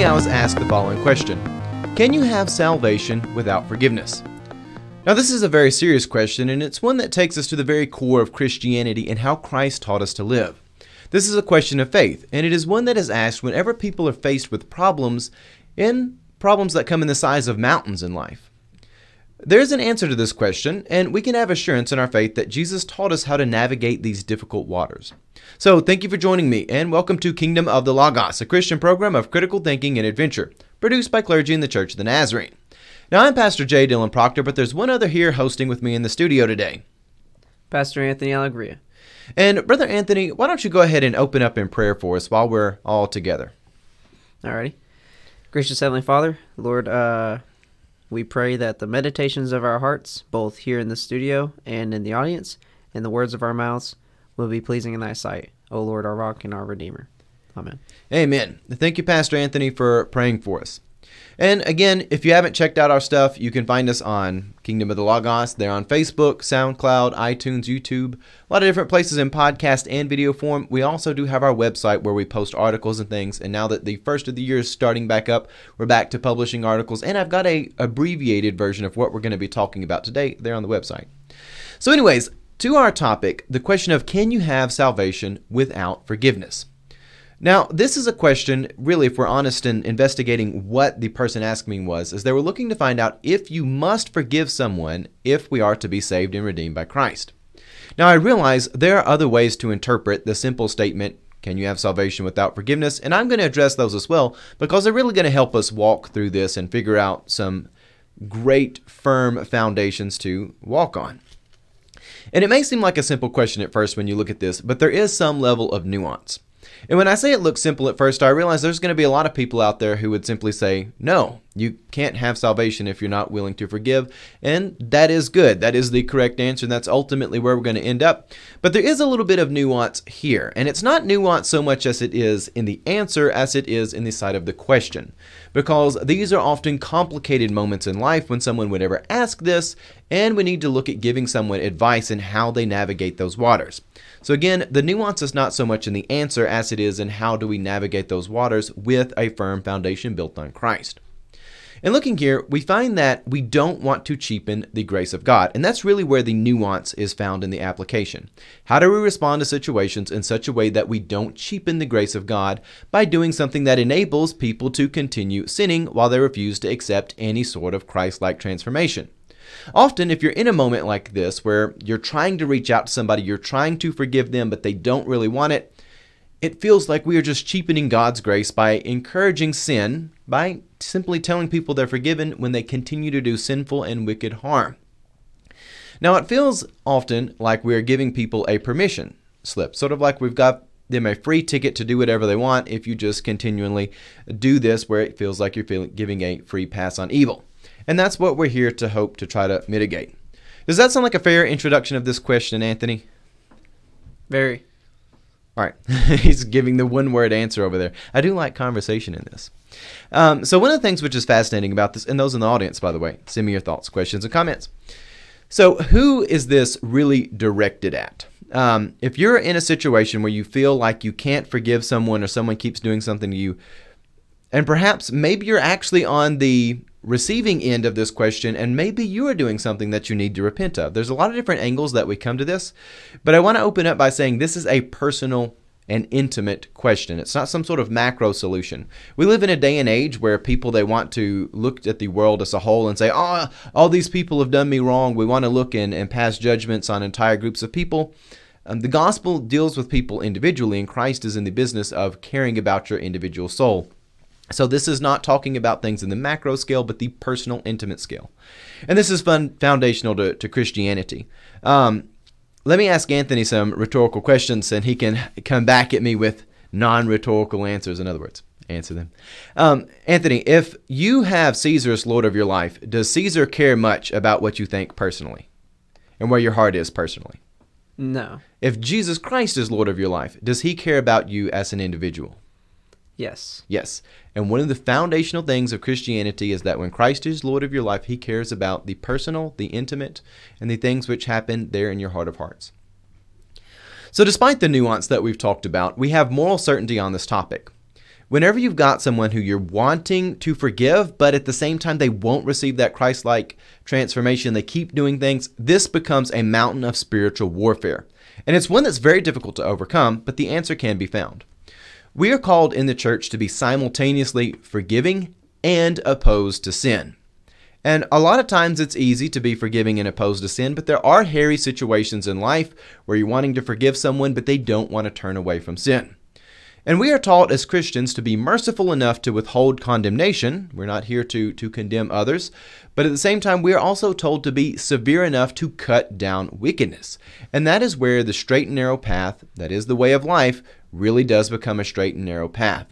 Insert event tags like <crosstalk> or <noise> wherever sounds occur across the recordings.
I was asked the following question Can you have salvation without forgiveness? Now, this is a very serious question, and it's one that takes us to the very core of Christianity and how Christ taught us to live. This is a question of faith, and it is one that is asked whenever people are faced with problems in problems that come in the size of mountains in life. There is an answer to this question, and we can have assurance in our faith that Jesus taught us how to navigate these difficult waters. So, thank you for joining me, and welcome to Kingdom of the Logos, a Christian program of critical thinking and adventure, produced by clergy in the Church of the Nazarene. Now, I'm Pastor J. Dylan Proctor, but there's one other here hosting with me in the studio today. Pastor Anthony Allegria. And, Brother Anthony, why don't you go ahead and open up in prayer for us while we're all together? Alrighty. Gracious Heavenly Father, Lord, uh, we pray that the meditations of our hearts, both here in the studio and in the audience, and the words of our mouths, will be pleasing in thy sight, O Lord, our rock and our redeemer. Amen. Amen. Thank you, Pastor Anthony, for praying for us. And again, if you haven't checked out our stuff, you can find us on Kingdom of the Logos. They're on Facebook, SoundCloud, iTunes, YouTube, a lot of different places in podcast and video form. We also do have our website where we post articles and things. And now that the first of the year is starting back up, we're back to publishing articles. And I've got a abbreviated version of what we're going to be talking about today there on the website. So, anyways, to our topic, the question of can you have salvation without forgiveness? Now, this is a question, really, if we're honest in investigating what the person asked me was, is they were looking to find out if you must forgive someone if we are to be saved and redeemed by Christ. Now, I realize there are other ways to interpret the simple statement, can you have salvation without forgiveness? And I'm going to address those as well because they're really going to help us walk through this and figure out some great, firm foundations to walk on. And it may seem like a simple question at first when you look at this, but there is some level of nuance. And when I say it looks simple at first, I realize there's going to be a lot of people out there who would simply say, no, you can't have salvation if you're not willing to forgive. And that is good. That is the correct answer. And that's ultimately where we're going to end up. But there is a little bit of nuance here. And it's not nuance so much as it is in the answer as it is in the side of the question. Because these are often complicated moments in life when someone would ever ask this. And we need to look at giving someone advice in how they navigate those waters. So again, the nuance is not so much in the answer as it is in how do we navigate those waters with a firm foundation built on Christ. And looking here, we find that we don't want to cheapen the grace of God. And that's really where the nuance is found in the application. How do we respond to situations in such a way that we don't cheapen the grace of God by doing something that enables people to continue sinning while they refuse to accept any sort of Christ like transformation? Often, if you're in a moment like this where you're trying to reach out to somebody, you're trying to forgive them, but they don't really want it, it feels like we are just cheapening God's grace by encouraging sin, by simply telling people they're forgiven when they continue to do sinful and wicked harm. Now, it feels often like we're giving people a permission slip, sort of like we've got them a free ticket to do whatever they want if you just continually do this, where it feels like you're giving a free pass on evil. And that's what we're here to hope to try to mitigate. Does that sound like a fair introduction of this question, Anthony? Very. All right. <laughs> He's giving the one word answer over there. I do like conversation in this. Um, so, one of the things which is fascinating about this, and those in the audience, by the way, send me your thoughts, questions, and comments. So, who is this really directed at? Um, if you're in a situation where you feel like you can't forgive someone or someone keeps doing something to you, and perhaps maybe you're actually on the receiving end of this question, and maybe you are doing something that you need to repent of. There's a lot of different angles that we come to this, but I want to open up by saying this is a personal and intimate question. It's not some sort of macro solution. We live in a day and age where people they want to look at the world as a whole and say, "Oh, all these people have done me wrong." We want to look in and pass judgments on entire groups of people. Um, the gospel deals with people individually, and Christ is in the business of caring about your individual soul. So this is not talking about things in the macro scale, but the personal, intimate scale. And this is fun, foundational to, to Christianity. Um, let me ask Anthony some rhetorical questions, and he can come back at me with non-rhetorical answers. In other words, answer them. Um, Anthony, if you have Caesar as Lord of your life, does Caesar care much about what you think personally, and where your heart is personally? No. If Jesus Christ is Lord of your life, does he care about you as an individual? Yes. Yes. And one of the foundational things of Christianity is that when Christ is Lord of your life, he cares about the personal, the intimate, and the things which happen there in your heart of hearts. So, despite the nuance that we've talked about, we have moral certainty on this topic. Whenever you've got someone who you're wanting to forgive, but at the same time they won't receive that Christ like transformation, they keep doing things, this becomes a mountain of spiritual warfare. And it's one that's very difficult to overcome, but the answer can be found. We are called in the church to be simultaneously forgiving and opposed to sin. And a lot of times it's easy to be forgiving and opposed to sin, but there are hairy situations in life where you're wanting to forgive someone, but they don't want to turn away from sin. And we are taught as Christians to be merciful enough to withhold condemnation. We're not here to, to condemn others. But at the same time, we are also told to be severe enough to cut down wickedness. And that is where the straight and narrow path, that is the way of life, really does become a straight and narrow path.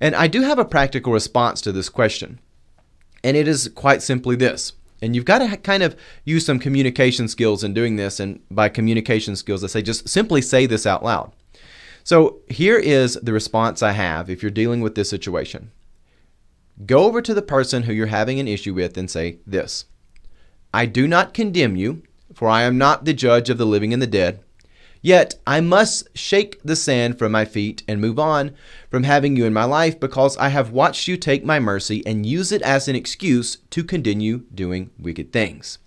And I do have a practical response to this question. And it is quite simply this. And you've got to kind of use some communication skills in doing this. And by communication skills, I say just simply say this out loud. So here is the response I have if you're dealing with this situation. Go over to the person who you're having an issue with and say this I do not condemn you, for I am not the judge of the living and the dead. Yet I must shake the sand from my feet and move on from having you in my life because I have watched you take my mercy and use it as an excuse to continue doing wicked things.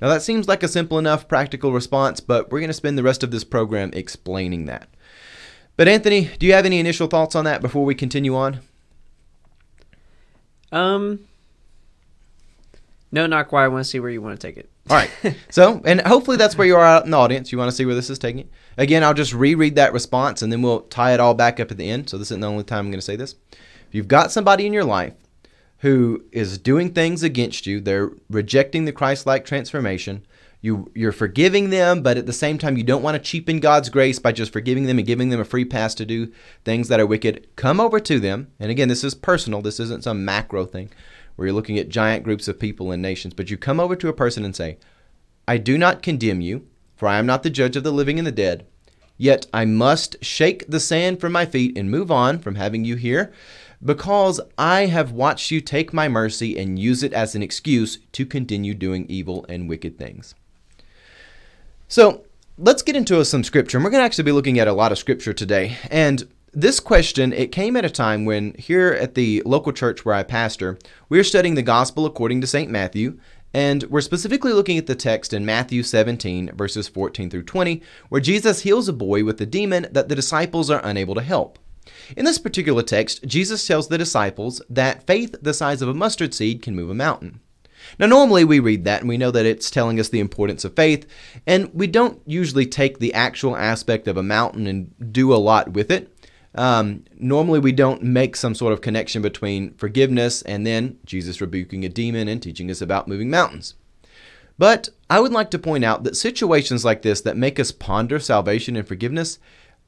Now, that seems like a simple enough practical response, but we're going to spend the rest of this program explaining that. But, Anthony, do you have any initial thoughts on that before we continue on? Um, no, not quite. I want to see where you want to take it. All right. <laughs> So, and hopefully that's where you are out in the audience. You want to see where this is taking it. Again, I'll just reread that response and then we'll tie it all back up at the end. So, this isn't the only time I'm going to say this. If you've got somebody in your life who is doing things against you. They're rejecting the Christ-like transformation. You you're forgiving them, but at the same time you don't want to cheapen God's grace by just forgiving them and giving them a free pass to do things that are wicked. Come over to them. And again, this is personal. This isn't some macro thing where you're looking at giant groups of people and nations, but you come over to a person and say, "I do not condemn you, for I am not the judge of the living and the dead." Yet I must shake the sand from my feet and move on from having you here because I have watched you take my mercy and use it as an excuse to continue doing evil and wicked things. So let's get into some scripture. And we're going to actually be looking at a lot of scripture today. And this question, it came at a time when here at the local church where I pastor, we're studying the gospel according to St. Matthew. And we're specifically looking at the text in Matthew 17, verses 14 through 20, where Jesus heals a boy with a demon that the disciples are unable to help. In this particular text, Jesus tells the disciples that faith the size of a mustard seed can move a mountain. Now, normally we read that and we know that it's telling us the importance of faith, and we don't usually take the actual aspect of a mountain and do a lot with it. Um, normally, we don't make some sort of connection between forgiveness and then Jesus rebuking a demon and teaching us about moving mountains. But I would like to point out that situations like this that make us ponder salvation and forgiveness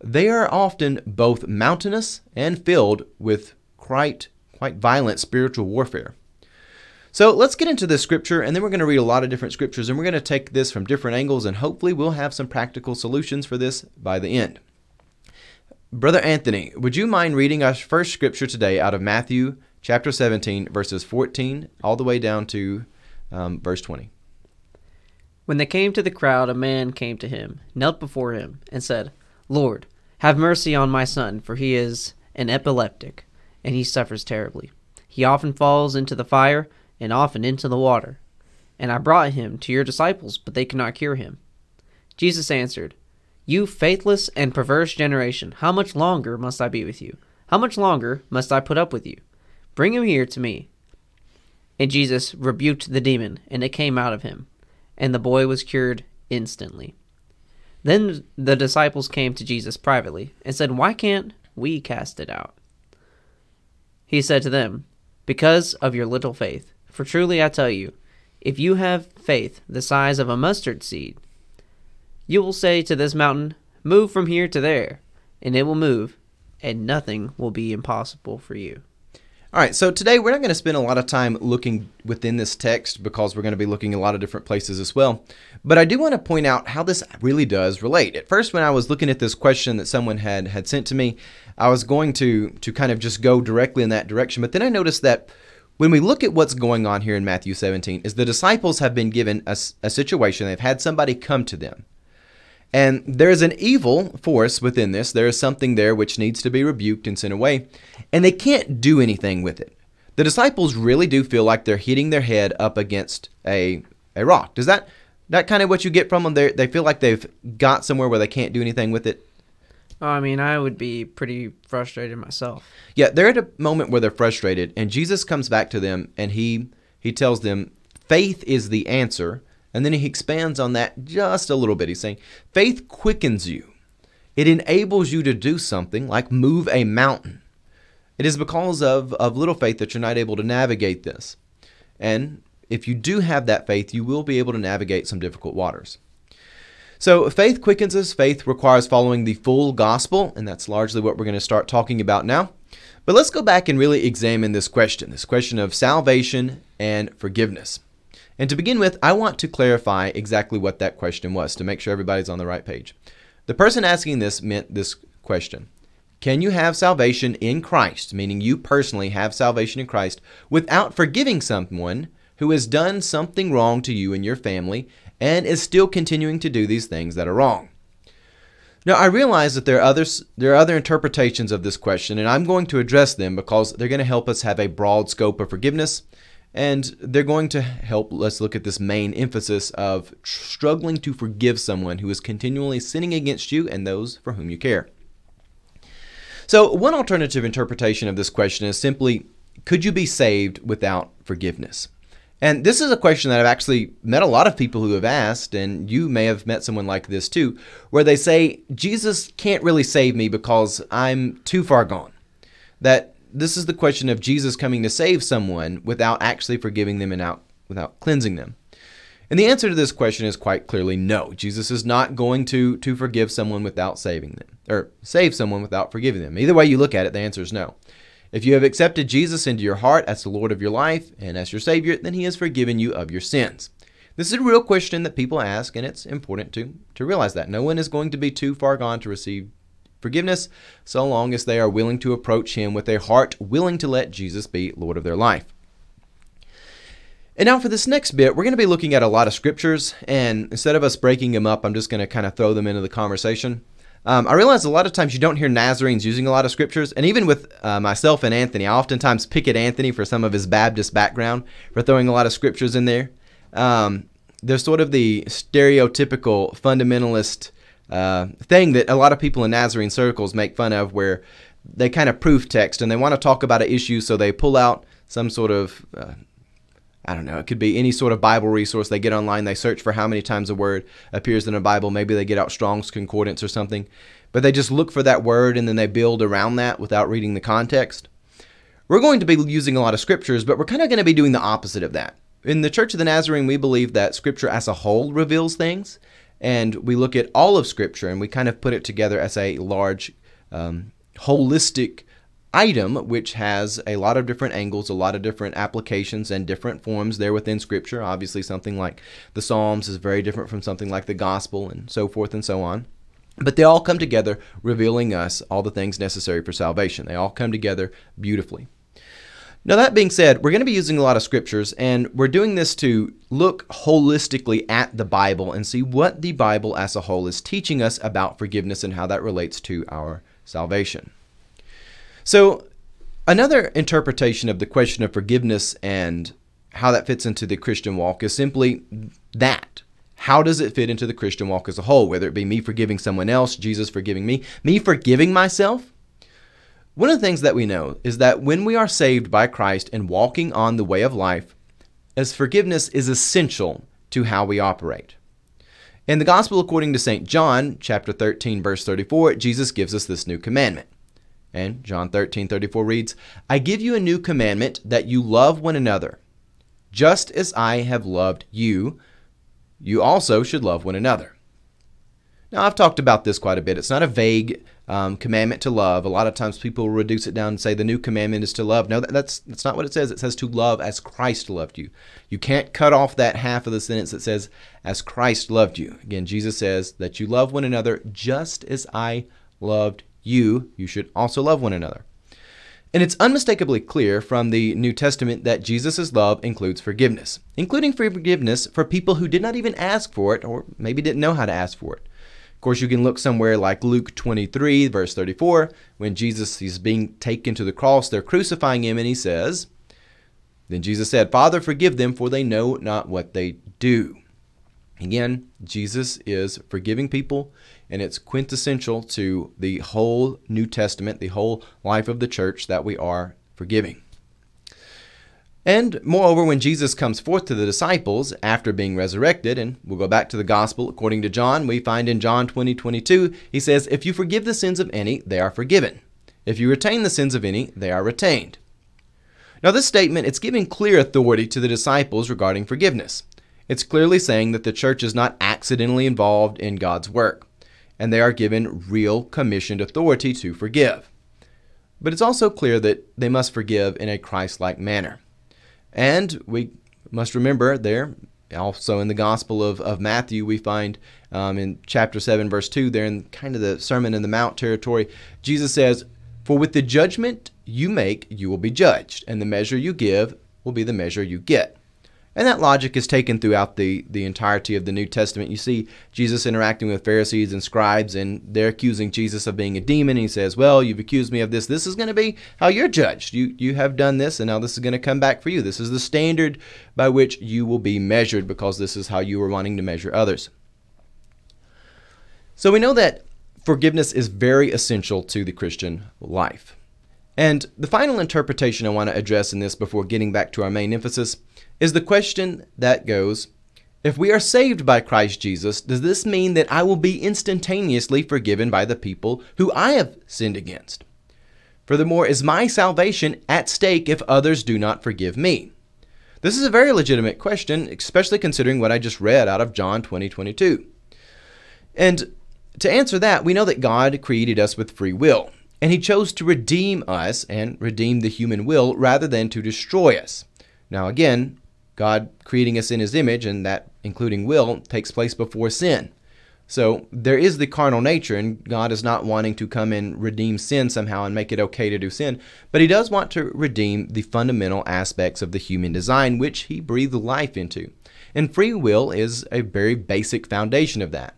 they are often both mountainous and filled with quite, quite violent spiritual warfare. So let's get into this scripture, and then we're going to read a lot of different scriptures, and we're going to take this from different angles, and hopefully we'll have some practical solutions for this by the end. Brother Anthony, would you mind reading our first scripture today out of Matthew chapter 17, verses 14 all the way down to um, verse 20? When they came to the crowd, a man came to him, knelt before him, and said, Lord, have mercy on my son, for he is an epileptic, and he suffers terribly. He often falls into the fire, and often into the water. And I brought him to your disciples, but they could not cure him. Jesus answered, You faithless and perverse generation, how much longer must I be with you? How much longer must I put up with you? Bring him here to me. And Jesus rebuked the demon, and it came out of him, and the boy was cured instantly. Then the disciples came to Jesus privately and said, Why can't we cast it out? He said to them, Because of your little faith. For truly I tell you, if you have faith the size of a mustard seed, you will say to this mountain, Move from here to there, and it will move, and nothing will be impossible for you. All right, so today we're not going to spend a lot of time looking within this text because we're going to be looking a lot of different places as well. But I do want to point out how this really does relate. At first, when I was looking at this question that someone had had sent to me, I was going to to kind of just go directly in that direction. But then I noticed that when we look at what's going on here in Matthew 17, is the disciples have been given a, a situation. They've had somebody come to them, And there is an evil force within this. There is something there which needs to be rebuked and sent away. And they can't do anything with it. The disciples really do feel like they're hitting their head up against a, a rock. Does that that kind of what you get from them? They they feel like they've got somewhere where they can't do anything with it. Oh, I mean, I would be pretty frustrated myself. Yeah, they're at a moment where they're frustrated, and Jesus comes back to them and he he tells them faith is the answer, and then he expands on that just a little bit. He's saying faith quickens you. It enables you to do something like move a mountain. It is because of, of little faith that you're not able to navigate this. And if you do have that faith, you will be able to navigate some difficult waters. So, faith quickens us. Faith requires following the full gospel, and that's largely what we're going to start talking about now. But let's go back and really examine this question this question of salvation and forgiveness. And to begin with, I want to clarify exactly what that question was to make sure everybody's on the right page. The person asking this meant this question Can you have salvation in Christ, meaning you personally have salvation in Christ, without forgiving someone who has done something wrong to you and your family and is still continuing to do these things that are wrong? Now, I realize that there are there are other interpretations of this question, and I'm going to address them because they're going to help us have a broad scope of forgiveness, and they're going to help Let's look at this main emphasis of struggling to forgive someone who is continually sinning against you and those for whom you care. So, one alternative interpretation of this question is simply could you be saved without forgiveness? And this is a question that I've actually met a lot of people who have asked, and you may have met someone like this too, where they say, Jesus can't really save me because I'm too far gone. That this is the question of Jesus coming to save someone without actually forgiving them and out, without cleansing them. And the answer to this question is quite clearly no. Jesus is not going to, to forgive someone without saving them, or save someone without forgiving them. Either way you look at it, the answer is no. If you have accepted Jesus into your heart as the Lord of your life and as your Savior, then He has forgiven you of your sins. This is a real question that people ask, and it's important to, to realize that. No one is going to be too far gone to receive forgiveness so long as they are willing to approach Him with a heart willing to let Jesus be Lord of their life. And now for this next bit, we're going to be looking at a lot of scriptures, and instead of us breaking them up, I'm just going to kind of throw them into the conversation. Um, I realize a lot of times you don't hear Nazarenes using a lot of scriptures, and even with uh, myself and Anthony, I oftentimes pick at Anthony for some of his Baptist background for throwing a lot of scriptures in there. Um, there's sort of the stereotypical fundamentalist uh, thing that a lot of people in Nazarene circles make fun of, where they kind of proof text and they want to talk about an issue, so they pull out some sort of uh, I don't know, it could be any sort of Bible resource. They get online, they search for how many times a word appears in a Bible. Maybe they get out Strong's Concordance or something. But they just look for that word and then they build around that without reading the context. We're going to be using a lot of scriptures, but we're kind of going to be doing the opposite of that. In the Church of the Nazarene, we believe that scripture as a whole reveals things, and we look at all of scripture and we kind of put it together as a large, um, holistic item which has a lot of different angles, a lot of different applications and different forms there within Scripture. Obviously, something like the Psalms is very different from something like the Gospel and so forth and so on. But they all come together, revealing us all the things necessary for salvation. They all come together beautifully. Now, that being said, we're going to be using a lot of scriptures, and we're doing this to look holistically at the Bible and see what the Bible as a whole is teaching us about forgiveness and how that relates to our salvation. So, another interpretation of the question of forgiveness and how that fits into the Christian walk is simply that. How does it fit into the Christian walk as a whole? Whether it be me forgiving someone else, Jesus forgiving me, me forgiving myself? One of the things that we know is that when we are saved by Christ and walking on the way of life, as forgiveness is essential to how we operate. In the Gospel according to St. John, chapter 13, verse 34, Jesus gives us this new commandment. And John 13, 34 reads, I give you a new commandment that you love one another. Just as I have loved you, you also should love one another. Now, I've talked about this quite a bit. It's not a vague um, commandment to love. A lot of times people reduce it down and say the new commandment is to love. No, that, that's, that's not what it says. It says to love as Christ loved you. You can't cut off that half of the sentence that says, as Christ loved you. Again, Jesus says that you love one another just as I loved you, you should also love one another. And it's unmistakably clear from the New Testament that Jesus' love includes forgiveness, including forgiveness for people who did not even ask for it or maybe didn't know how to ask for it. Of course, you can look somewhere like Luke 23, verse 34, when Jesus is being taken to the cross, they're crucifying him, and he says, Then Jesus said, Father, forgive them, for they know not what they do. Again, Jesus is forgiving people, and it's quintessential to the whole New Testament, the whole life of the church that we are forgiving. And moreover, when Jesus comes forth to the disciples after being resurrected, and we'll go back to the gospel according to John, we find in John 20 22, he says, If you forgive the sins of any, they are forgiven. If you retain the sins of any, they are retained. Now, this statement, it's giving clear authority to the disciples regarding forgiveness. It's clearly saying that the church is not accidentally involved in God's work, and they are given real commissioned authority to forgive. But it's also clear that they must forgive in a Christ like manner. And we must remember there, also in the Gospel of, of Matthew, we find um, in chapter 7, verse 2, there in kind of the Sermon in the Mount territory, Jesus says, For with the judgment you make, you will be judged, and the measure you give will be the measure you get. And that logic is taken throughout the, the entirety of the New Testament. You see Jesus interacting with Pharisees and scribes, and they're accusing Jesus of being a demon. He says, Well, you've accused me of this. This is going to be how you're judged. You, you have done this, and now this is going to come back for you. This is the standard by which you will be measured because this is how you were wanting to measure others. So we know that forgiveness is very essential to the Christian life. And the final interpretation I want to address in this before getting back to our main emphasis is the question that goes If we are saved by Christ Jesus, does this mean that I will be instantaneously forgiven by the people who I have sinned against? Furthermore, is my salvation at stake if others do not forgive me? This is a very legitimate question, especially considering what I just read out of John 20 22. And to answer that, we know that God created us with free will, and He chose to redeem us and redeem the human will rather than to destroy us. Now, again, God creating us in his image, and that including will, takes place before sin. So there is the carnal nature, and God is not wanting to come and redeem sin somehow and make it okay to do sin, but He does want to redeem the fundamental aspects of the human design, which He breathed life into. And free will is a very basic foundation of that.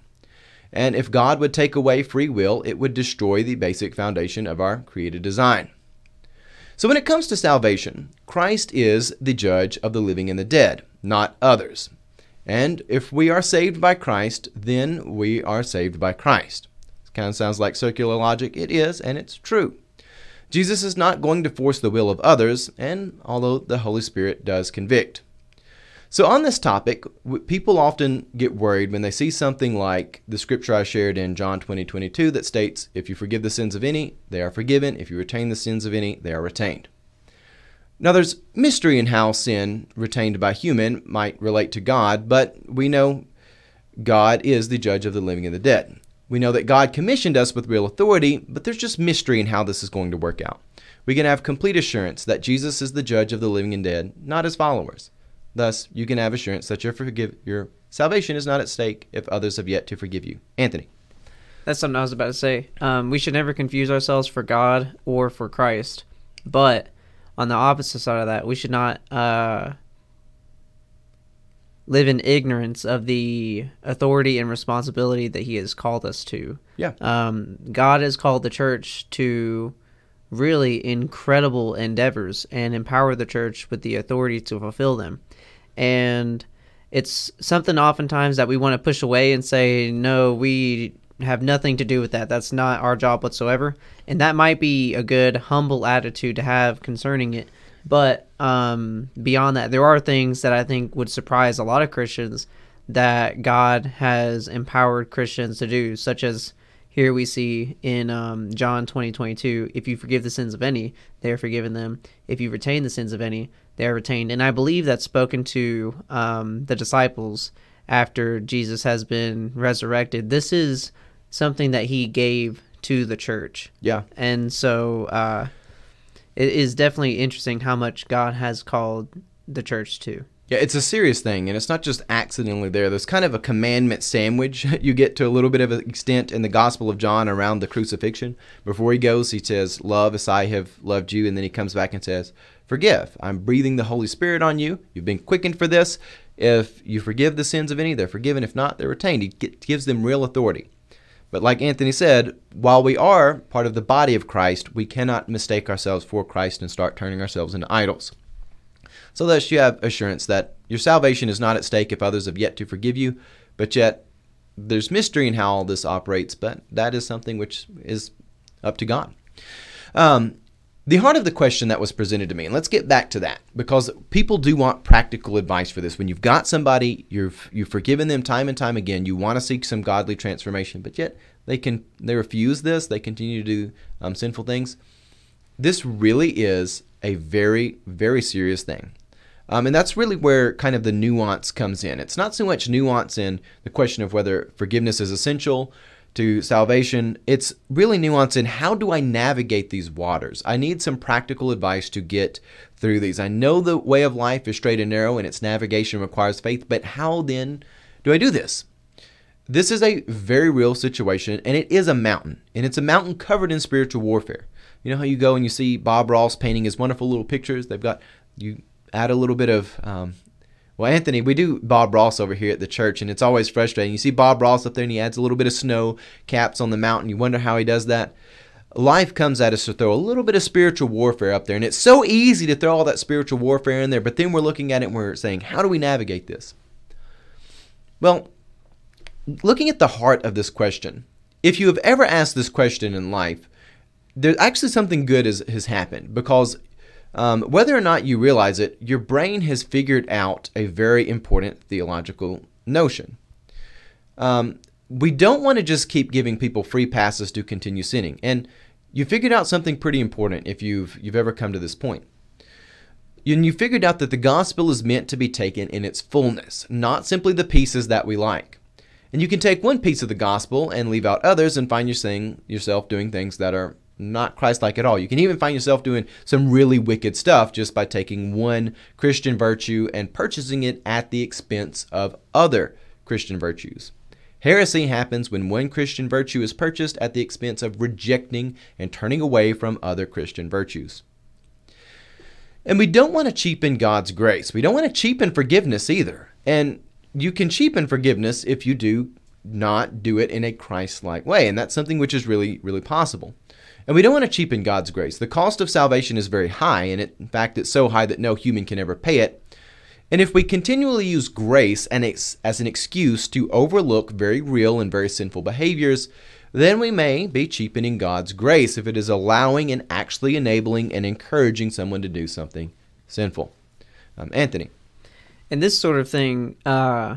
And if God would take away free will, it would destroy the basic foundation of our created design. So, when it comes to salvation, Christ is the judge of the living and the dead, not others. And if we are saved by Christ, then we are saved by Christ. It kind of sounds like circular logic. It is, and it's true. Jesus is not going to force the will of others, and although the Holy Spirit does convict. So, on this topic, people often get worried when they see something like the scripture I shared in John 20 22 that states, If you forgive the sins of any, they are forgiven. If you retain the sins of any, they are retained. Now, there's mystery in how sin retained by human might relate to God, but we know God is the judge of the living and the dead. We know that God commissioned us with real authority, but there's just mystery in how this is going to work out. We can have complete assurance that Jesus is the judge of the living and dead, not his followers. Thus, you can have assurance that your forgive your salvation is not at stake if others have yet to forgive you. Anthony. That's something I was about to say. Um, we should never confuse ourselves for God or for Christ. But on the opposite side of that, we should not uh, live in ignorance of the authority and responsibility that He has called us to. Yeah. Um, God has called the church to really incredible endeavors and empower the church with the authority to fulfill them and it's something oftentimes that we want to push away and say no we have nothing to do with that. That's not our job whatsoever. And that might be a good humble attitude to have concerning it. But um, beyond that there are things that i think would surprise a lot of christians that god has empowered christians to do such as here we see in um, John 20, 22, if you forgive the sins of any, they are forgiven them. If you retain the sins of any, they are retained. And I believe that's spoken to um, the disciples after Jesus has been resurrected. This is something that he gave to the church. Yeah. And so uh, it is definitely interesting how much God has called the church to. Yeah, it's a serious thing, and it's not just accidentally there. There's kind of a commandment sandwich <laughs> you get to a little bit of an extent in the Gospel of John around the crucifixion. Before he goes, he says, Love as I have loved you. And then he comes back and says, Forgive. I'm breathing the Holy Spirit on you. You've been quickened for this. If you forgive the sins of any, they're forgiven. If not, they're retained. He gives them real authority. But like Anthony said, while we are part of the body of Christ, we cannot mistake ourselves for Christ and start turning ourselves into idols. So thus you have assurance that your salvation is not at stake if others have yet to forgive you, but yet there's mystery in how all this operates, but that is something which is up to God. Um, the heart of the question that was presented to me, and let's get back to that because people do want practical advice for this. When you've got somebody, you've you've forgiven them time and time again, you want to seek some godly transformation, but yet they can they refuse this, they continue to do um, sinful things. This really is a very very serious thing. Um, and that's really where kind of the nuance comes in. It's not so much nuance in the question of whether forgiveness is essential to salvation. It's really nuanced in how do I navigate these waters? I need some practical advice to get through these. I know the way of life is straight and narrow and its navigation requires faith, but how then do I do this? This is a very real situation, and it is a mountain, and it's a mountain covered in spiritual warfare. You know how you go and you see Bob Ross painting his wonderful little pictures? They've got you add a little bit of um, well, Anthony, we do Bob Ross over here at the church, and it's always frustrating. You see Bob Ross up there, and he adds a little bit of snow caps on the mountain. You wonder how he does that. Life comes at us to throw a little bit of spiritual warfare up there, and it's so easy to throw all that spiritual warfare in there. But then we're looking at it and we're saying, how do we navigate this? Well, looking at the heart of this question, if you have ever asked this question in life, there's actually something good has, has happened because um, whether or not you realize it, your brain has figured out a very important theological notion. Um, we don't want to just keep giving people free passes to continue sinning, and you figured out something pretty important if you've you've ever come to this point. And you figured out that the gospel is meant to be taken in its fullness, not simply the pieces that we like. And you can take one piece of the gospel and leave out others and find yourself doing things that are not Christ like at all. You can even find yourself doing some really wicked stuff just by taking one Christian virtue and purchasing it at the expense of other Christian virtues. Heresy happens when one Christian virtue is purchased at the expense of rejecting and turning away from other Christian virtues. And we don't want to cheapen God's grace. We don't want to cheapen forgiveness either. And you can cheapen forgiveness if you do not do it in a Christ like way. And that's something which is really, really possible. And we don't want to cheapen God's grace. The cost of salvation is very high, and it, in fact, it's so high that no human can ever pay it. And if we continually use grace as an excuse to overlook very real and very sinful behaviors, then we may be cheapening God's grace if it is allowing and actually enabling and encouraging someone to do something sinful. Um, Anthony. And this sort of thing uh,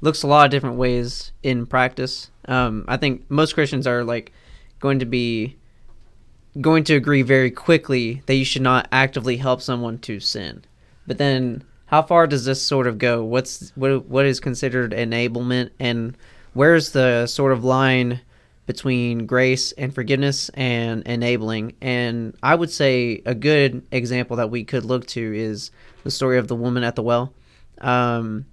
looks a lot of different ways in practice. Um, I think most Christians are like going to be going to agree very quickly that you should not actively help someone to sin. But then how far does this sort of go? What's what what is considered enablement and where's the sort of line between grace and forgiveness and enabling? And I would say a good example that we could look to is the story of the woman at the well. Um,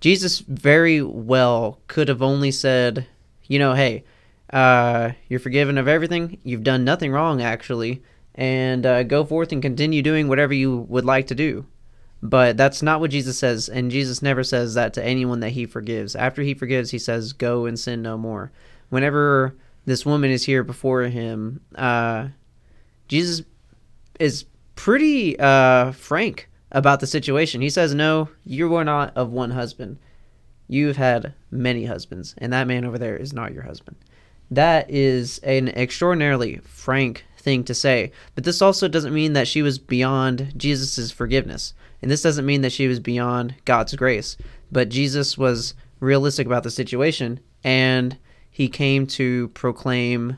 Jesus very well could have only said, you know, hey, uh, you're forgiven of everything. You've done nothing wrong, actually. And uh, go forth and continue doing whatever you would like to do. But that's not what Jesus says. And Jesus never says that to anyone that he forgives. After he forgives, he says, Go and sin no more. Whenever this woman is here before him, uh, Jesus is pretty uh, frank about the situation. He says, No, you are not of one husband. You've had many husbands, and that man over there is not your husband. That is an extraordinarily frank thing to say. But this also doesn't mean that she was beyond Jesus' forgiveness. And this doesn't mean that she was beyond God's grace. But Jesus was realistic about the situation and he came to proclaim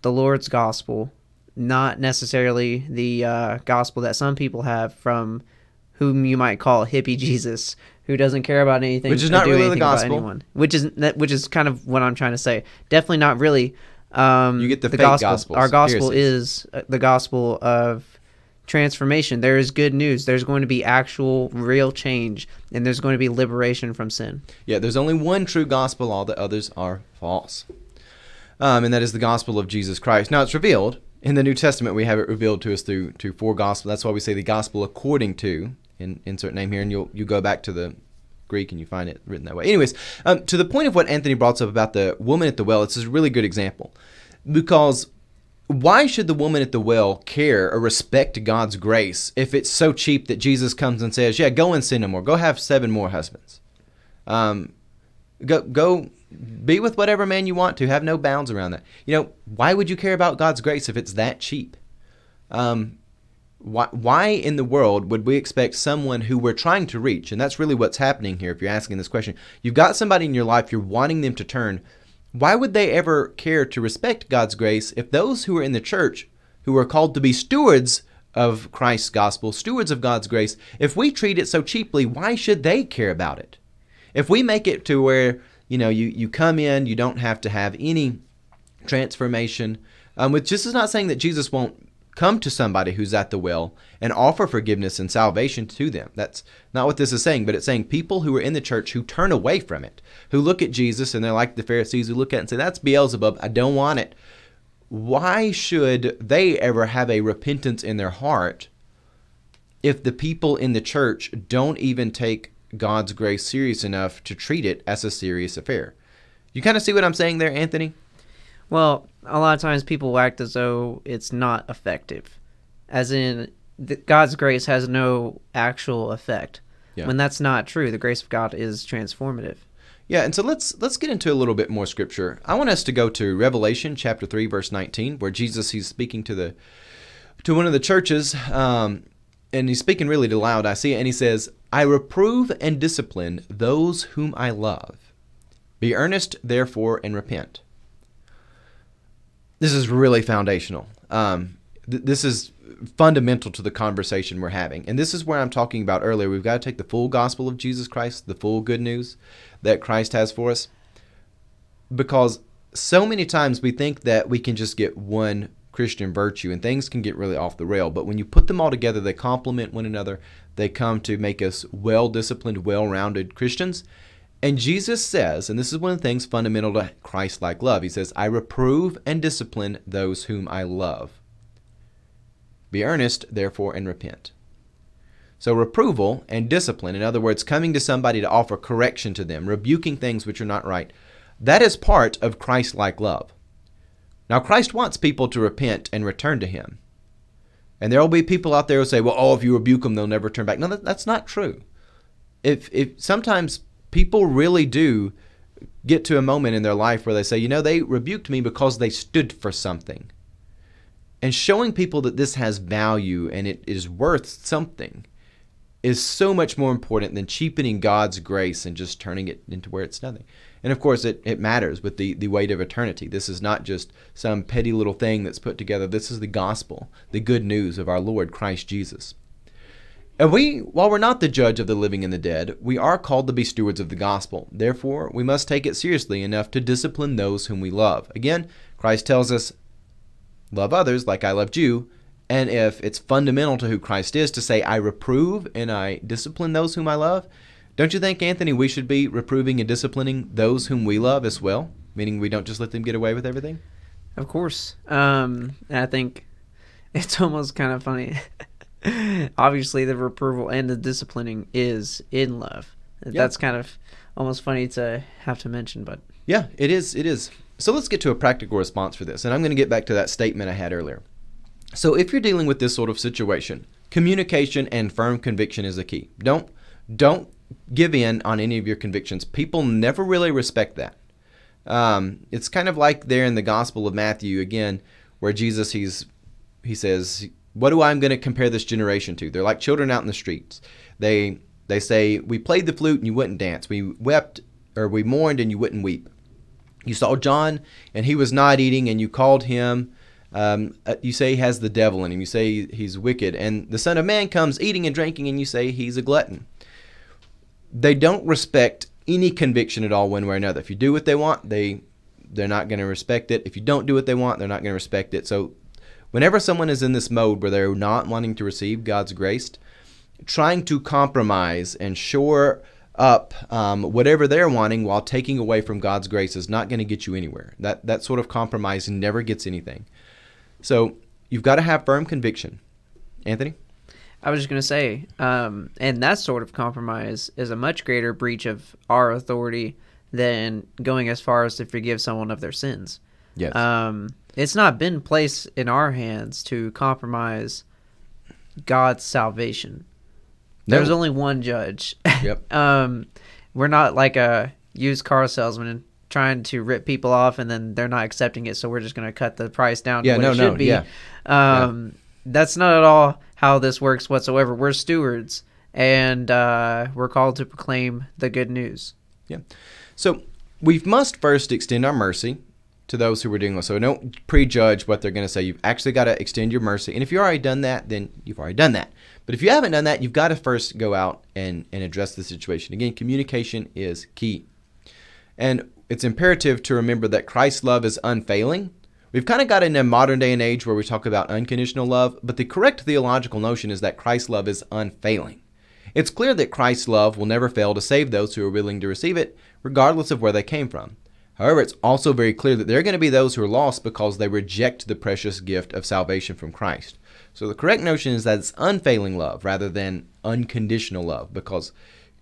the Lord's gospel, not necessarily the uh, gospel that some people have from whom you might call hippie Jesus, who doesn't care about anything, which is not really the gospel. Anyone, which is which is kind of what I'm trying to say. Definitely not really. Um, you get the, the gospel. Gospels. Our gospel is uh, the gospel of transformation. There is good news. There's going to be actual, real change, and there's going to be liberation from sin. Yeah, there's only one true gospel. All the others are false, um, and that is the gospel of Jesus Christ. Now it's revealed in the New Testament. We have it revealed to us through to four gospels. That's why we say the gospel according to in insert name here, and you'll you go back to the Greek, and you find it written that way. Anyways, um, to the point of what Anthony brought up about the woman at the well, it's a really good example because why should the woman at the well care or respect God's grace if it's so cheap that Jesus comes and says, "Yeah, go and sin no more. Go have seven more husbands. Um, go go be with whatever man you want to. Have no bounds around that. You know, why would you care about God's grace if it's that cheap? Um, why, why in the world would we expect someone who we're trying to reach, and that's really what's happening here if you're asking this question, you've got somebody in your life, you're wanting them to turn, why would they ever care to respect God's grace if those who are in the church, who are called to be stewards of Christ's gospel, stewards of God's grace, if we treat it so cheaply, why should they care about it? If we make it to where, you know, you, you come in, you don't have to have any transformation, um, which this is not saying that Jesus won't come to somebody who's at the well and offer forgiveness and salvation to them. That's not what this is saying, but it's saying people who are in the church who turn away from it, who look at Jesus and they're like the Pharisees who look at it and say, That's Beelzebub, I don't want it. Why should they ever have a repentance in their heart if the people in the church don't even take God's grace serious enough to treat it as a serious affair? You kind of see what I'm saying there, Anthony? Well, a lot of times people act as though it's not effective, as in God's grace has no actual effect. Yeah. When that's not true, the grace of God is transformative. Yeah, and so let's let's get into a little bit more scripture. I want us to go to Revelation chapter three, verse nineteen, where Jesus he's speaking to the to one of the churches, um, and he's speaking really loud. I see it, and he says, "I reprove and discipline those whom I love. Be earnest, therefore, and repent." This is really foundational. Um, th- this is fundamental to the conversation we're having. And this is where I'm talking about earlier. We've got to take the full gospel of Jesus Christ, the full good news that Christ has for us. Because so many times we think that we can just get one Christian virtue and things can get really off the rail. But when you put them all together, they complement one another. They come to make us well disciplined, well rounded Christians. And Jesus says, and this is one of the things fundamental to Christ like love, he says, I reprove and discipline those whom I love. Be earnest, therefore, and repent. So, reproval and discipline, in other words, coming to somebody to offer correction to them, rebuking things which are not right, that is part of Christ like love. Now, Christ wants people to repent and return to Him. And there will be people out there who say, well, oh, if you rebuke them, they'll never turn back. No, that, that's not true. If, if sometimes people really do get to a moment in their life where they say, you know, they rebuked me because they stood for something. And showing people that this has value and it is worth something is so much more important than cheapening God's grace and just turning it into where it's nothing. And of course, it, it matters with the, the weight of eternity. This is not just some petty little thing that's put together. This is the gospel, the good news of our Lord Christ Jesus. And we, while we're not the judge of the living and the dead, we are called to be stewards of the gospel. Therefore, we must take it seriously enough to discipline those whom we love. Again, Christ tells us, love others like I loved you. And if it's fundamental to who Christ is to say, I reprove and I discipline those whom I love, don't you think, Anthony, we should be reproving and disciplining those whom we love as well? Meaning we don't just let them get away with everything? Of course. Um, and I think <laughs> it's almost kind of funny. <laughs> Obviously, the reproval and the disciplining is in love. That's kind of almost funny to have to mention, but Yeah, it is. It is. So let's get to a practical response for this. And I'm going to get back to that statement I had earlier. So if you're dealing with this sort of situation, communication and firm conviction is the key. Don't don't give in on any of your convictions. People never really respect that. Um, it's kind of like there in the Gospel of Matthew again, where Jesus he's he says, "What do I'm going to compare this generation to? They're like children out in the streets. They they say, "We played the flute and you wouldn't dance. We wept or we mourned and you wouldn't weep. You saw John and he was not eating and you called him um, uh, you say he has the devil in him. You say he's wicked. And the Son of Man comes eating and drinking, and you say he's a glutton. They don't respect any conviction at all, one way or another. If you do what they want, they they're not going to respect it. If you don't do what they want, they're not going to respect it. So, whenever someone is in this mode where they're not wanting to receive God's grace, trying to compromise and shore up um, whatever they're wanting while taking away from God's grace is not going to get you anywhere. That that sort of compromise never gets anything. So you've got to have firm conviction. Anthony? I was just gonna say, um, and that sort of compromise is a much greater breach of our authority than going as far as to forgive someone of their sins. Yes. Um, it's not been placed in our hands to compromise God's salvation. No. There's only one judge. <laughs> Yep. um, we're not like a used car salesman trying to rip people off and then they're not accepting it, so we're just going to cut the price down Yeah, to what no, it no, should be. yeah. Um, That's not at all how this works whatsoever. We're stewards and uh, we're called to proclaim the good news. Yeah. So we must first extend our mercy to those who are doing this. So don't prejudge what they're going to say. You've actually got to extend your mercy. And if you've already done that, then you've already done that. But if you haven't done that, you've got to first go out and, and address the situation. Again, communication is key. And it's imperative to remember that Christ's love is unfailing. We've kind of got in a modern day and age where we talk about unconditional love, but the correct theological notion is that Christ's love is unfailing. It's clear that Christ's love will never fail to save those who are willing to receive it, regardless of where they came from. However, it's also very clear that there are going to be those who are lost because they reject the precious gift of salvation from Christ. So the correct notion is that it's unfailing love rather than unconditional love because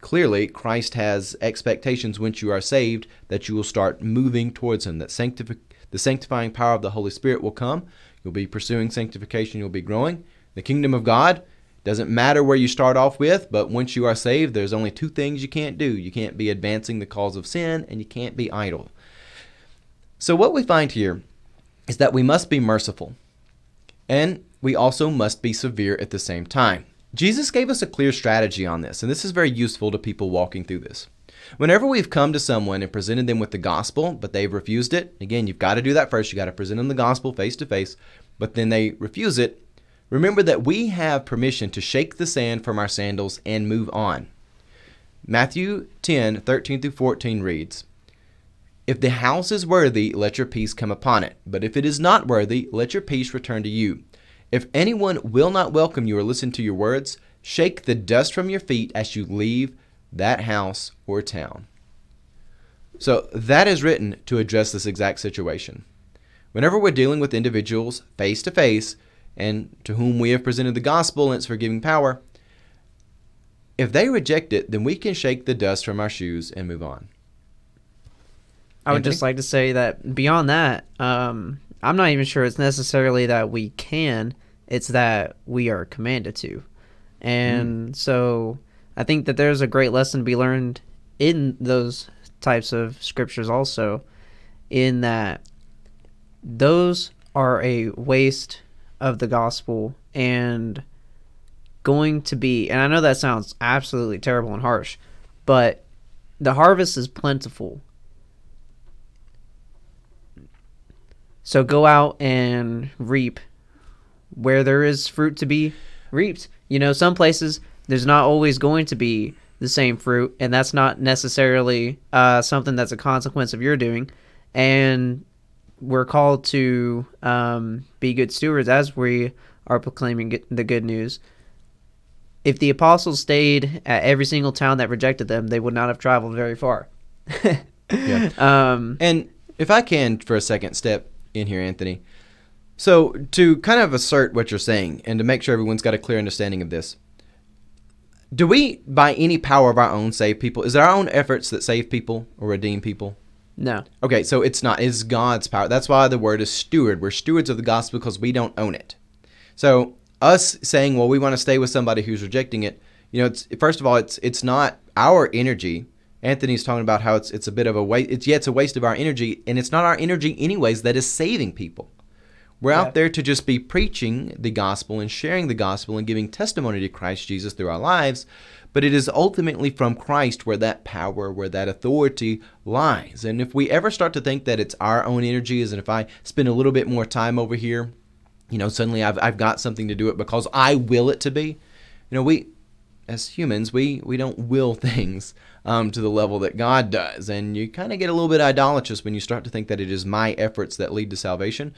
clearly Christ has expectations once you are saved that you will start moving towards him that sanctifi- the sanctifying power of the Holy Spirit will come. You'll be pursuing sanctification, you'll be growing. The kingdom of God doesn't matter where you start off with, but once you are saved, there's only two things you can't do. You can't be advancing the cause of sin and you can't be idle. So what we find here is that we must be merciful. And we also must be severe at the same time. Jesus gave us a clear strategy on this, and this is very useful to people walking through this. Whenever we've come to someone and presented them with the gospel, but they've refused it, again, you've got to do that first. You've got to present them the gospel face to face, but then they refuse it. Remember that we have permission to shake the sand from our sandals and move on. Matthew 10 13 through 14 reads, If the house is worthy, let your peace come upon it. But if it is not worthy, let your peace return to you. If anyone will not welcome you or listen to your words, shake the dust from your feet as you leave that house or town. So that is written to address this exact situation. Whenever we're dealing with individuals face to face and to whom we have presented the gospel and its forgiving power, if they reject it, then we can shake the dust from our shoes and move on. I would Anthony? just like to say that beyond that, um, I'm not even sure it's necessarily that we can, it's that we are commanded to. And hmm. so I think that there's a great lesson to be learned in those types of scriptures also, in that those are a waste of the gospel and going to be, and I know that sounds absolutely terrible and harsh, but the harvest is plentiful So go out and reap where there is fruit to be reaped. You know, some places there's not always going to be the same fruit, and that's not necessarily uh, something that's a consequence of your doing. And we're called to um, be good stewards as we are proclaiming the good news. If the apostles stayed at every single town that rejected them, they would not have traveled very far. <laughs> Yeah. Um, And if I can, for a second, step in here, Anthony. So, to kind of assert what you're saying and to make sure everyone's got a clear understanding of this, do we, by any power of our own, save people? Is it our own efforts that save people or redeem people? no. Okay, so it's not. It's God's power. That's why the word is steward. We're stewards of the gospel because we don't own it. So us saying, well, we want to stay with somebody who's rejecting it, you know, it's first of all, it's it's not our energy. Anthony's talking about how it's it's a bit of a waste. It's yeah, it's a waste of our energy, and it's not our energy anyways that is saving people. We're Yeah. out there to just be preaching the gospel and sharing the gospel and giving testimony to Christ Jesus through our lives. But it is ultimately from Christ where that power, where that authority lies. And if we ever start to think that it's our own energy, as in if I spend a little bit more time over here, you know, suddenly I've, I've got something to do it because I will it to be. You know, we, as humans, we, we don't will <laughs> things um, to the level that God does. And you kind of get a little bit idolatrous when you start to think that it is my efforts that lead to salvation.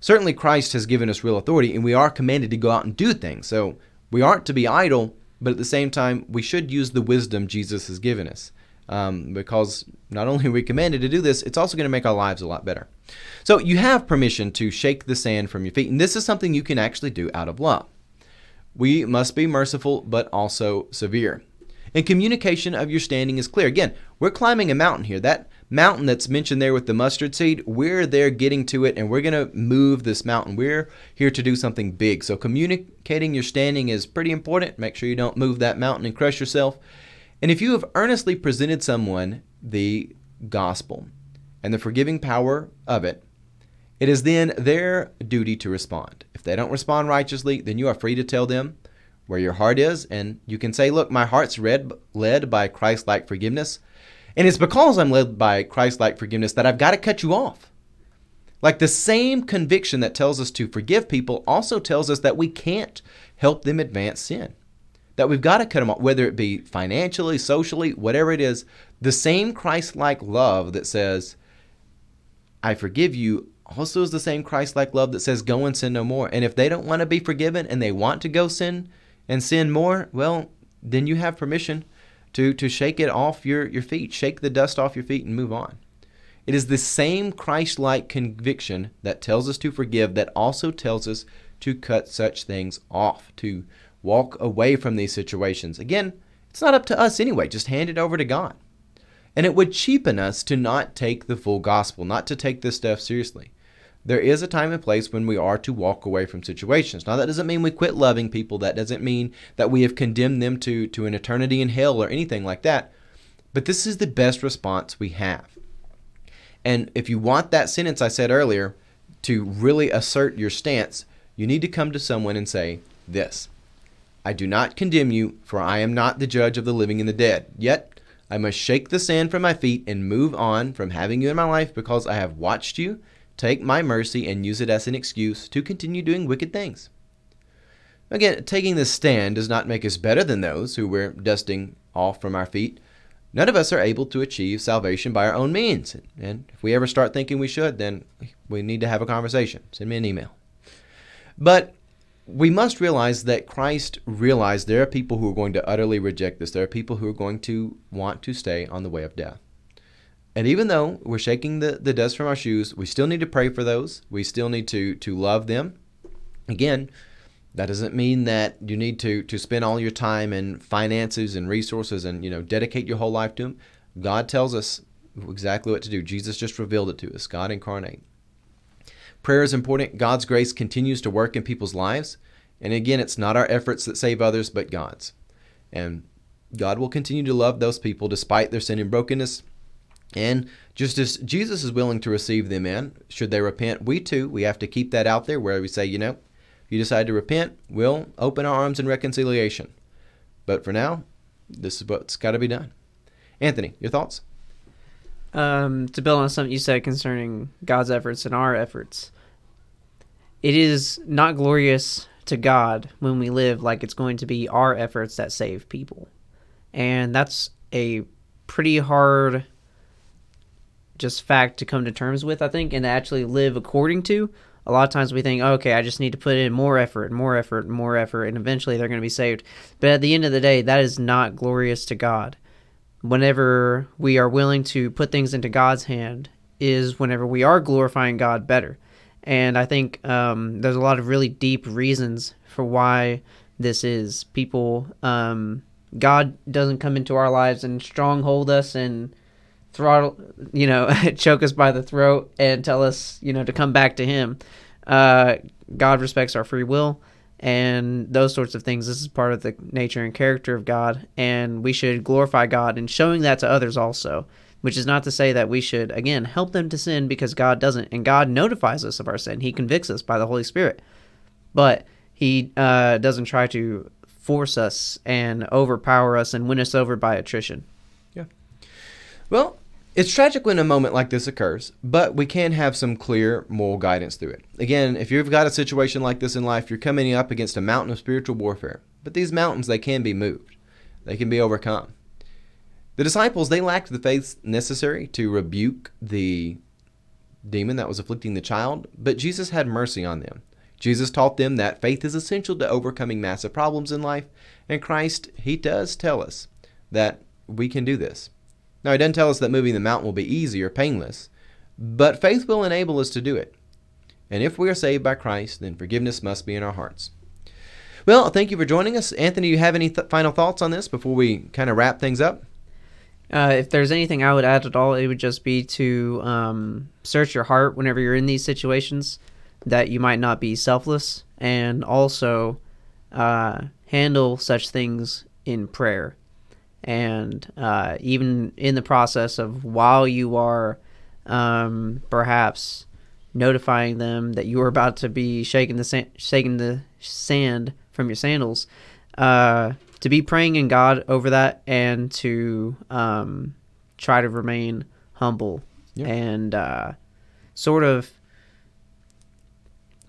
Certainly, Christ has given us real authority, and we are commanded to go out and do things. So we aren't to be idle, but at the same time, we should use the wisdom Jesus has given us. Um, because not only are we commanded to do this, it's also going to make our lives a lot better. So you have permission to shake the sand from your feet, and this is something you can actually do out of love. We must be merciful, but also severe. And communication of your standing is clear. Again, we're climbing a mountain here. That mountain that's mentioned there with the mustard seed, we're there getting to it and we're going to move this mountain. We're here to do something big. So communicating your standing is pretty important. Make sure you don't move that mountain and crush yourself. And if you have earnestly presented someone the gospel and the forgiving power of it, it is then their duty to respond. If they don't respond righteously, then you are free to tell them where your heart is, and you can say, Look, my heart's read, led by Christ like forgiveness. And it's because I'm led by Christ like forgiveness that I've got to cut you off. Like the same conviction that tells us to forgive people also tells us that we can't help them advance sin. That we've got to cut them off, whether it be financially, socially, whatever it is. The same Christ like love that says, I forgive you, also is the same Christ like love that says, Go and sin no more. And if they don't want to be forgiven and they want to go sin and sin more, well, then you have permission to, to shake it off your, your feet, shake the dust off your feet and move on. It is the same Christ like conviction that tells us to forgive that also tells us to cut such things off, to walk away from these situations. Again, it's not up to us anyway, just hand it over to God. And it would cheapen us to not take the full gospel, not to take this stuff seriously. There is a time and place when we are to walk away from situations. Now, that doesn't mean we quit loving people. That doesn't mean that we have condemned them to, to an eternity in hell or anything like that. But this is the best response we have. And if you want that sentence I said earlier to really assert your stance, you need to come to someone and say this I do not condemn you, for I am not the judge of the living and the dead. Yet I must shake the sand from my feet and move on from having you in my life because I have watched you take my mercy and use it as an excuse to continue doing wicked things. Again, taking this stand does not make us better than those who we're dusting off from our feet. None of us are able to achieve salvation by our own means. And if we ever start thinking we should, then we need to have a conversation. Send me an email. But we must realize that Christ realized there are people who are going to utterly reject this. There are people who are going to want to stay on the way of death. And even though we're shaking the, the dust from our shoes, we still need to pray for those. We still need to to love them. Again, that doesn't mean that you need to to spend all your time and finances and resources and you know dedicate your whole life to them. God tells us exactly what to do. Jesus just revealed it to us. God incarnate. Prayer is important. God's grace continues to work in people's lives. And again, it's not our efforts that save others, but God's. And God will continue to love those people despite their sin and brokenness. And just as Jesus is willing to receive them in, should they repent, we too, we have to keep that out there where we say, you know, if you decide to repent, we'll open our arms in reconciliation. But for now, this is what's got to be done. Anthony, your thoughts? Um, to build on something you said concerning God's efforts and our efforts, it is not glorious to God when we live like it's going to be our efforts that save people. And that's a pretty hard just fact to come to terms with, I think, and to actually live according to. A lot of times we think, okay, I just need to put in more effort more effort more effort, and eventually they're going to be saved. But at the end of the day, that is not glorious to God. Whenever we are willing to put things into God's hand, is whenever we are glorifying God better. And I think um, there's a lot of really deep reasons for why this is. People, um, God doesn't come into our lives and stronghold us and throttle, you know, <laughs> choke us by the throat and tell us, you know, to come back to Him. Uh, God respects our free will and those sorts of things. This is part of the nature and character of God, and we should glorify God in showing that to others also. Which is not to say that we should, again, help them to sin because God doesn't. And God notifies us of our sin. He convicts us by the Holy Spirit. But He uh, doesn't try to force us and overpower us and win us over by attrition. Yeah. Well, it's tragic when a moment like this occurs, but we can have some clear moral guidance through it. Again, if you've got a situation like this in life, you're coming up against a mountain of spiritual warfare. But these mountains, they can be moved. They can be overcome. The disciples, they lacked the faith necessary to rebuke the demon that was afflicting the child, but Jesus had mercy on them. Jesus taught them that faith is essential to overcoming massive problems in life, and Christ, he does tell us that we can do this. Now, he doesn't tell us that moving the mountain will be easy or painless, but faith will enable us to do it. And if we are saved by Christ, then forgiveness must be in our hearts. Well, thank you for joining us. Anthony, do you have any th- final thoughts on this before we kind of wrap things up? Uh, if there's anything I would add at all, it would just be to um, search your heart whenever you're in these situations, that you might not be selfless, and also uh, handle such things in prayer. And uh, even in the process of while you are um, perhaps notifying them that you are about to be shaking the sa- shaking the sand from your sandals, uh, to be praying in God over that and to um, try to remain humble Yeah. and uh, sort of.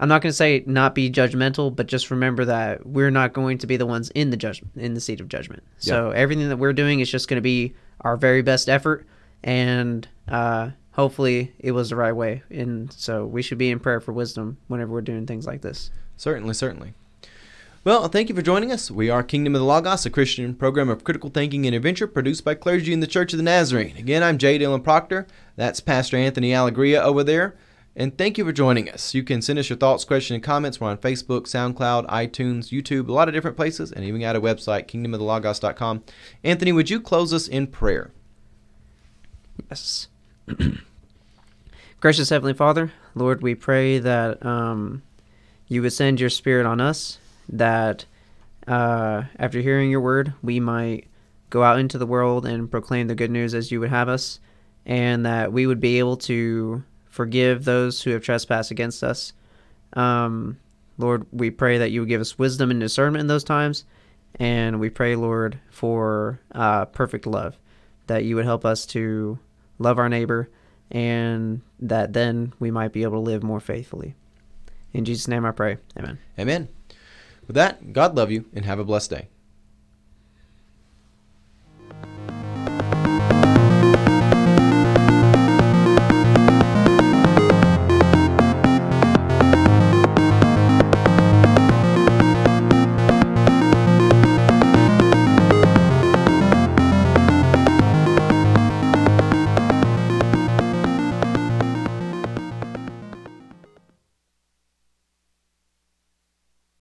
I'm not going to say not be judgmental, but just remember that we're not going to be the ones in the judgment in the seat of judgment. So everything that we're doing is just going to be our very best effort, and uh, hopefully it was the right way. And so we should be in prayer for wisdom whenever we're doing things like this. Certainly, certainly. Well, thank you for joining us. We are Kingdom of the Logos, a Christian program of critical thinking and adventure produced by clergy in the Church of the Nazarene. Again, I'm J. Dylan Proctor. That's Pastor Anthony Allegria over there. And thank you for joining us. You can send us your thoughts, questions, and comments. We're on Facebook, SoundCloud, iTunes, YouTube, a lot of different places, and even got a website, kingdomoftheLogos.com. Anthony, would you close us in prayer? Yes. <clears throat> Gracious Heavenly Father, Lord, we pray that um, you would send your Spirit on us, that uh, after hearing your word, we might go out into the world and proclaim the good news as you would have us, and that we would be able to forgive those who have trespassed against us. Um, Lord, we pray that you would give us wisdom and discernment in those times, and we pray, Lord, for uh, perfect love, that you would help us to love our neighbor, and that then we might be able to live more faithfully. In Jesus' name I pray. Amen. Amen. With that, God love you and have a blessed day.